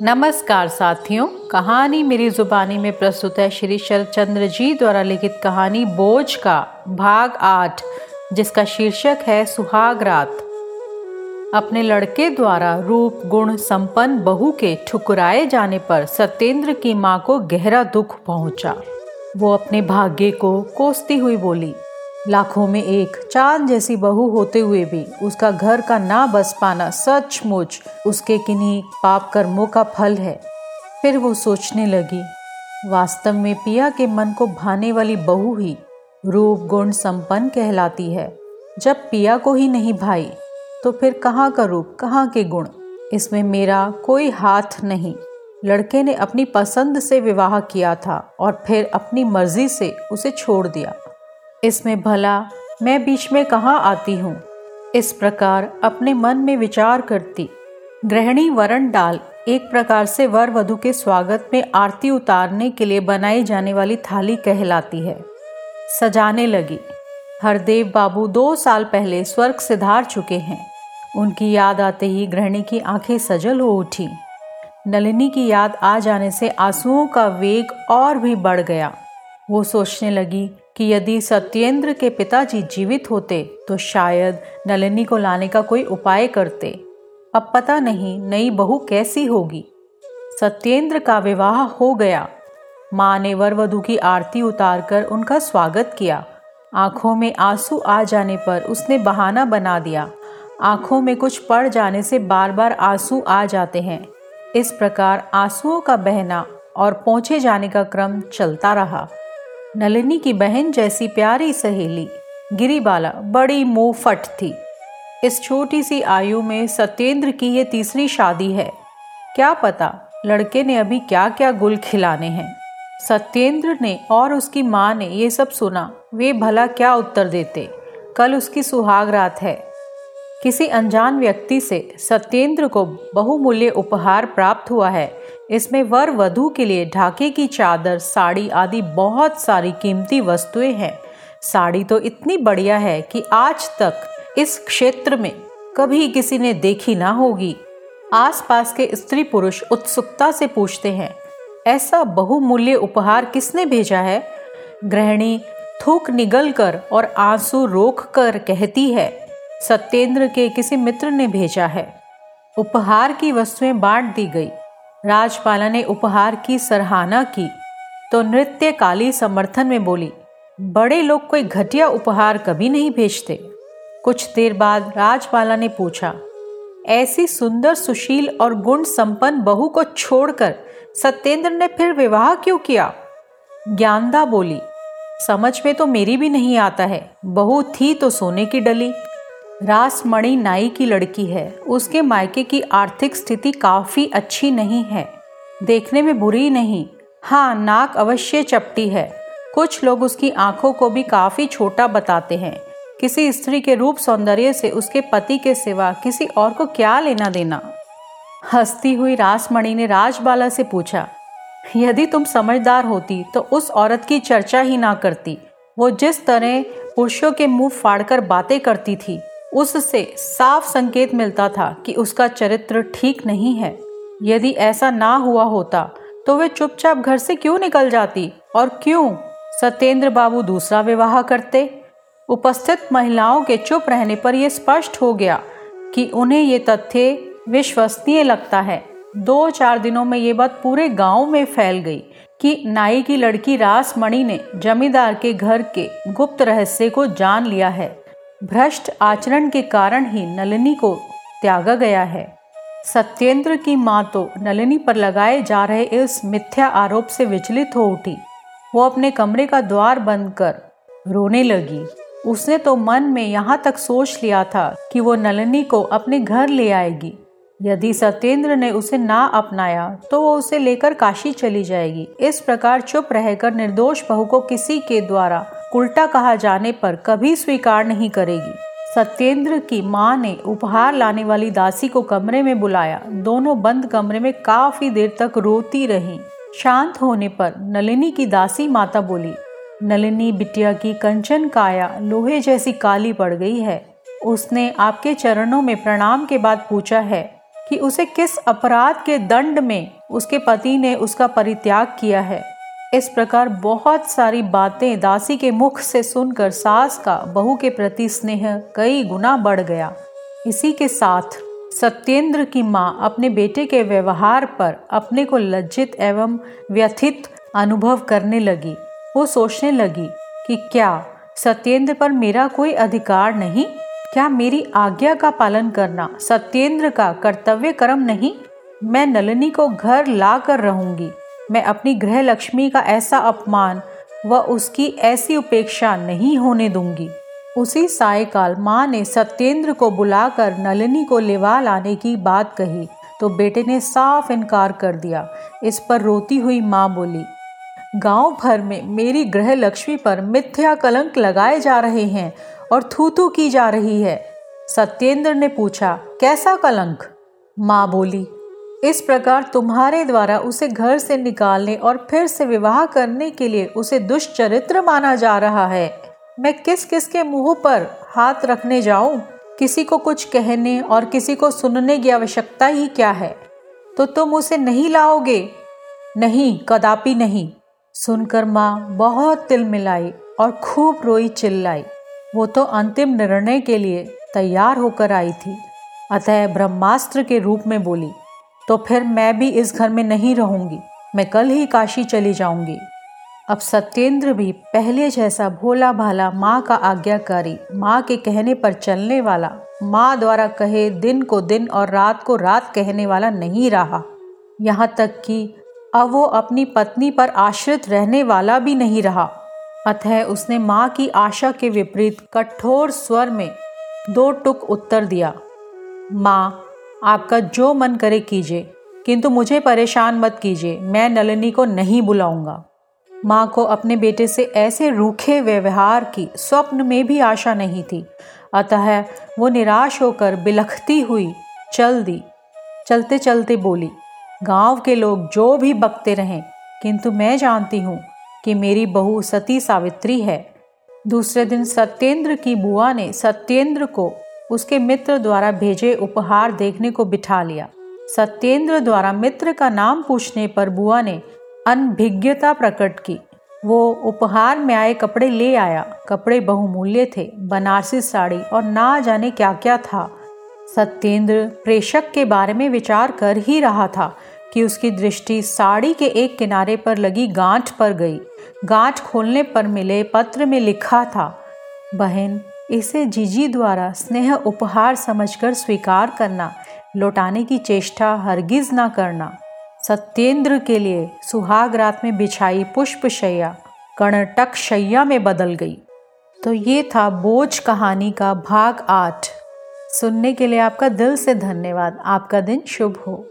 नमस्कार साथियों, कहानी मेरी जुबानी में प्रस्तुत है श्री शरचंद्र जी द्वारा लिखित कहानी बोझ का भाग आठ, जिसका शीर्षक है सुहाग रात अपने लड़के द्वारा रूप, गुण, संपन्न बहू के ठुकराए जाने पर सत्येंद्र की माँ को गहरा दुख पहुँचा। वो अपने भाग्य को कोसती हुई बोली लाखों में एक, चाँद जैसी बहू होते हुए भी उसका घर का ना बस पाना सचमुच उसके किन्हीं पाप कर्मों का फल है। फिर वो सोचने लगी, वास्तव में पिया के मन को भाने वाली बहू ही रूप गुण संपन्न कहलाती है। जब पिया को ही नहीं भाई तो फिर कहाँ का रूप, कहाँ के गुण? इसमें मेरा कोई हाथ नहीं। लड़के ने अपनी पसंद से विवाह किया था और फिर अपनी मर्ज़ी से उसे छोड़ दिया। इसमें भला, मैं बीच में कहाँ आती हूँ? इस प्रकार अपने मन में विचार करती। गृहिणी वरण डाल, एक प्रकार से वर वधु के स्वागत में आरती उतारने के लिए बनाई जाने वाली थाली कहलाती है। सजाने लगी। हरदेव बाबू दो साल पहले स्वर्ग से धार चुके हैं। उनकी याद आते ही गृहिणी की आँखें सजल हो उठी। नलिनी की याद आ जाने से आंसुओं का वेग और भी बढ़ गया। वो सोचने लगी कि यदि सत्येंद्र के पिताजी जीवित होते तो शायद नलिनी को लाने का कोई उपाय करते। अब पता नहीं नई बहू कैसी होगी। सत्येंद्र का विवाह हो गया। माँ ने वर वधु की आरती उतारकर उनका स्वागत किया। आँखों में आँसू आ जाने पर उसने बहाना बना दिया। आँखों में कुछ पड़ जाने से बार बार आँसू आ जाते हैं। इस प्रकार आंसुओं का बहना और पहुँचे जाने का क्रम चलता रहा। नलिनी की बहन जैसी प्यारी सहेली। गिरीबाला बड़ी मुंहफट थी। इस छोटी सी आयु में सत्येंद्र की ये तीसरी शादी है। क्या पता लड़के ने अभी क्या क्या गुल खिलाने हैं। सत्येंद्र ने और उसकी माँ ने ये सब सुना। वे भला क्या उत्तर देते? कल उसकी सुहाग रात है। किसी अनजान व्यक्ति से सत्येंद्र को बहुमूल्य उपहार प्राप्त हुआ है। इसमें वर वधु के लिए ढाके की चादर, साड़ी आदि बहुत सारी कीमती वस्तुएँ हैं। साड़ी तो इतनी बढ़िया है कि आज तक इस क्षेत्र में कभी किसी ने देखी ना होगी। आसपास के स्त्री पुरुष उत्सुकता से पूछते हैं, ऐसा बहुमूल्य उपहार किसने भेजा है? गृहिणी थूक निगल कर और आँसू रोक कर कहती है, सत्येंद्र के किसी मित्र ने भेजा है। उपहार की वस्तुएँ बांट दी गई। राजपाला ने उपहार की सराहना की तो नृत्य काली समर्थन में बोली, बड़े लोग कोई घटिया उपहार कभी नहीं भेजते। कुछ देर बाद राजपाला ने पूछा, ऐसी सुंदर, सुशील और गुण संपन्न बहू को छोड़कर सत्येंद्र ने फिर विवाह क्यों किया? ज्ञानदा बोली, समझ में तो मेरी भी नहीं आता है। बहू थी तो सोने की डली। रासमणि नाई की लड़की है। उसके मायके की आर्थिक स्थिति काफ़ी अच्छी नहीं है। देखने में बुरी नहीं। हाँ नाक अवश्य चपटी है। कुछ लोग उसकी आँखों को भी काफ़ी छोटा बताते हैं। किसी स्त्री के रूप सौंदर्य से उसके पति के सिवा किसी और को क्या लेना देना? हंसती हुई रासमणि ने राजबाला से पूछा, यदि तुम समझदार होती तो उस औरत की चर्चा ही ना करती। वो जिस तरह पुरुषों के मुँह फाड़कर बातें करती थी उससे साफ़ संकेत मिलता था कि उसका चरित्र ठीक नहीं है। यदि ऐसा ना हुआ होता तो वे चुपचाप घर से क्यों निकल जाती और क्यों सत्येंद्र बाबू दूसरा विवाह करते? उपस्थित महिलाओं के चुप रहने पर यह स्पष्ट हो गया कि उन्हें ये तथ्य विश्वसनीय लगता है। दो चार दिनों में ये बात पूरे गाँव में फैल गई कि नाई की लड़की रासमणि ने जमींदार के घर के गुप्त रहस्य को जान लिया है। भ्रष्ट आचरण के कारण ही नलिनी को त्यागा गया है। सत्येंद्र की माँ तो नलिनी पर लगाए जा रहे इस मिथ्या आरोप से विचलित हो उठी। वो अपने कमरे का द्वार बंद कर रोने लगी। उसने तो मन में यहाँ तक सोच लिया था कि वो नलिनी को अपने घर ले आएगी। यदि सत्येंद्र ने उसे ना अपनाया तो वो उसे लेकर काशी चली जाएगी। इस प्रकार चुप रहकर निर्दोष बहू को किसी के द्वारा उल्टा कहा जाने पर कभी स्वीकार नहीं करेगी। सत्येंद्र की माँ ने उपहार लाने वाली दासी को कमरे में बुलाया। दोनों बंद कमरे में काफ़ी देर तक रोती रहीं। शांत होने पर नलिनी की दासी माता बोली, नलिनी, बिटिया की कंचन काया लोहे जैसी काली पड़ गई है। उसने आपके चरणों में प्रणाम के बाद पूछा है कि उसे किस अपराध के दंड में उसके पति ने उसका परित्याग किया है। इस प्रकार बहुत सारी बातें दासी के मुख से सुनकर सास का बहू के प्रति स्नेह कई गुना बढ़ गया। इसी के साथ सत्येंद्र की माँ अपने बेटे के व्यवहार पर अपने को लज्जित एवं व्यथित अनुभव करने लगी। वो सोचने लगी कि क्या सत्येंद्र पर मेरा कोई अधिकार नहीं? क्या मेरी आज्ञा का पालन करना सत्येंद्र का कर्तव्य कर्म नहीं? मैं नलिनी को घर ला कर रहूँगी। मैं अपनी गृह लक्ष्मी का ऐसा अपमान व उसकी ऐसी उपेक्षा नहीं होने दूँगी। उसी सायकाल माँ ने सत्येंद्र को बुलाकर नलिनी को लेवा लाने की बात कही तो बेटे ने साफ़ इनकार कर दिया। इस पर रोती हुई माँ बोली, गाँव भर में मेरी गृह लक्ष्मी पर मिथ्या कलंक लगाए जा रहे हैं और थू थू की जा रही है। सत्येंद्र ने पूछा, कैसा कलंक? माँ बोली इस प्रकार तुम्हारे द्वारा उसे घर से निकालने और फिर से विवाह करने के लिए उसे दुष्चरित्र माना जा रहा है। मैं किस किस के मुँह पर हाथ रखने जाऊँ? किसी को कुछ कहने और किसी को सुनने की आवश्यकता ही क्या है? तो तुम उसे नहीं लाओगे? नहीं, कदापि नहीं। सुनकर माँ बहुत तिल मिलाई और खूब रोई चिल्लाई। वो तो अंतिम निर्णय के लिए तैयार होकर आई थी। अतः ब्रह्मास्त्र के रूप में बोली तो फिर मैं भी इस घर में नहीं रहूँगी। मैं कल ही काशी चली जाऊँगी। अब सत्येंद्र भी पहले जैसा भोला भाला माँ का आज्ञाकारी, माँ के कहने पर चलने वाला, माँ द्वारा कहे दिन को दिन और रात को रात कहने वाला नहीं रहा। यहाँ तक कि अब वो अपनी पत्नी पर आश्रित रहने वाला भी नहीं रहा। अतः उसने माँ की आशा के विपरीत कठोर स्वर में दो टुक उत्तर दिया, माँ आपका जो मन करे कीजिए, किंतु मुझे परेशान मत कीजिए, मैं नलिनी को नहीं बुलाऊँगा। माँ को अपने बेटे से ऐसे रूखे व्यवहार की स्वप्न में भी आशा नहीं थी। अतः वो निराश होकर बिलखती हुई चल दी चलते चलते बोली, गाँव के लोग जो भी बकते रहें, किंतु मैं जानती हूँ कि मेरी बहू सती सावित्री है। दूसरे दिन सत्येंद्र की बुआ ने सत्येंद्र को उसके मित्र द्वारा भेजे उपहार देखने को बिठा लिया। सत्येंद्र द्वारा मित्र का नाम पूछने पर बुआ ने अनभिज्ञता प्रकट की। वो उपहार में आए कपड़े ले आया। कपड़े बहुमूल्य थे, बनारसी साड़ी और ना जाने क्या क्या था। सत्येंद्र प्रेषक के बारे में विचार कर ही रहा था कि उसकी दृष्टि साड़ी के एक किनारे पर लगी गांठ पर गई। गांठ खोलने पर मिले पत्र में लिखा था, बहन इसे जीजी द्वारा स्नेह उपहार समझकर स्वीकार करना, लौटाने की चेष्टा हरगिज ना करना। सत्येंद्र के लिए सुहाग रात में बिछाई पुष्प शैया, कर्णटक शैया में बदल गई। तो ये था बोझ कहानी का भाग आठ। सुनने के लिए आपका दिल से धन्यवाद। आपका दिन शुभ हो।